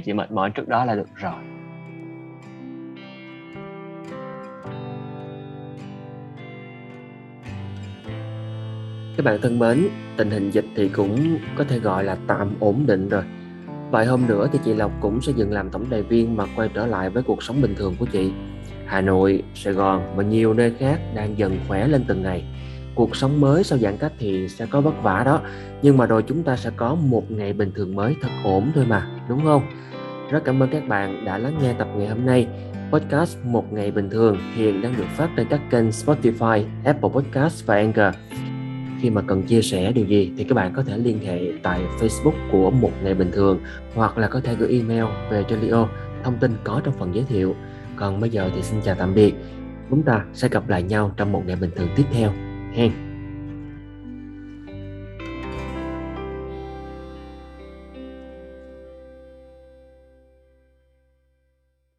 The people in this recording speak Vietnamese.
chỉ mệt mỏi trước đó là được rồi. Các bạn thân mến tình hình dịch thì cũng có thể gọi là tạm ổn định rồi. Vài hôm nữa thì chị Lộc cũng sẽ dừng làm tổng đài viên mà quay trở lại với cuộc sống bình thường của chị. Hà Nội, Sài Gòn và nhiều nơi khác đang dần khỏe lên từng ngày. Cuộc sống mới sau giãn cách thì sẽ có vất vả đó nhưng mà rồi chúng ta sẽ có một ngày bình thường mới thật ổn thôi mà đúng không? Rất cảm ơn các bạn đã lắng nghe tập ngày hôm nay. Podcast một ngày bình thường hiện đang được phát trên các kênh Spotify, Apple Podcast và Anchor. Khi mà cần chia sẻ điều gì thì các bạn có thể liên hệ tại Facebook của một ngày bình thường hoặc là có thể gửi email về cho Leo. Thông tin có trong phần giới thiệu. Còn bây giờ thì xin chào tạm biệt. Chúng ta sẽ gặp lại nhau trong một ngày bình thường tiếp theo. Hẹn.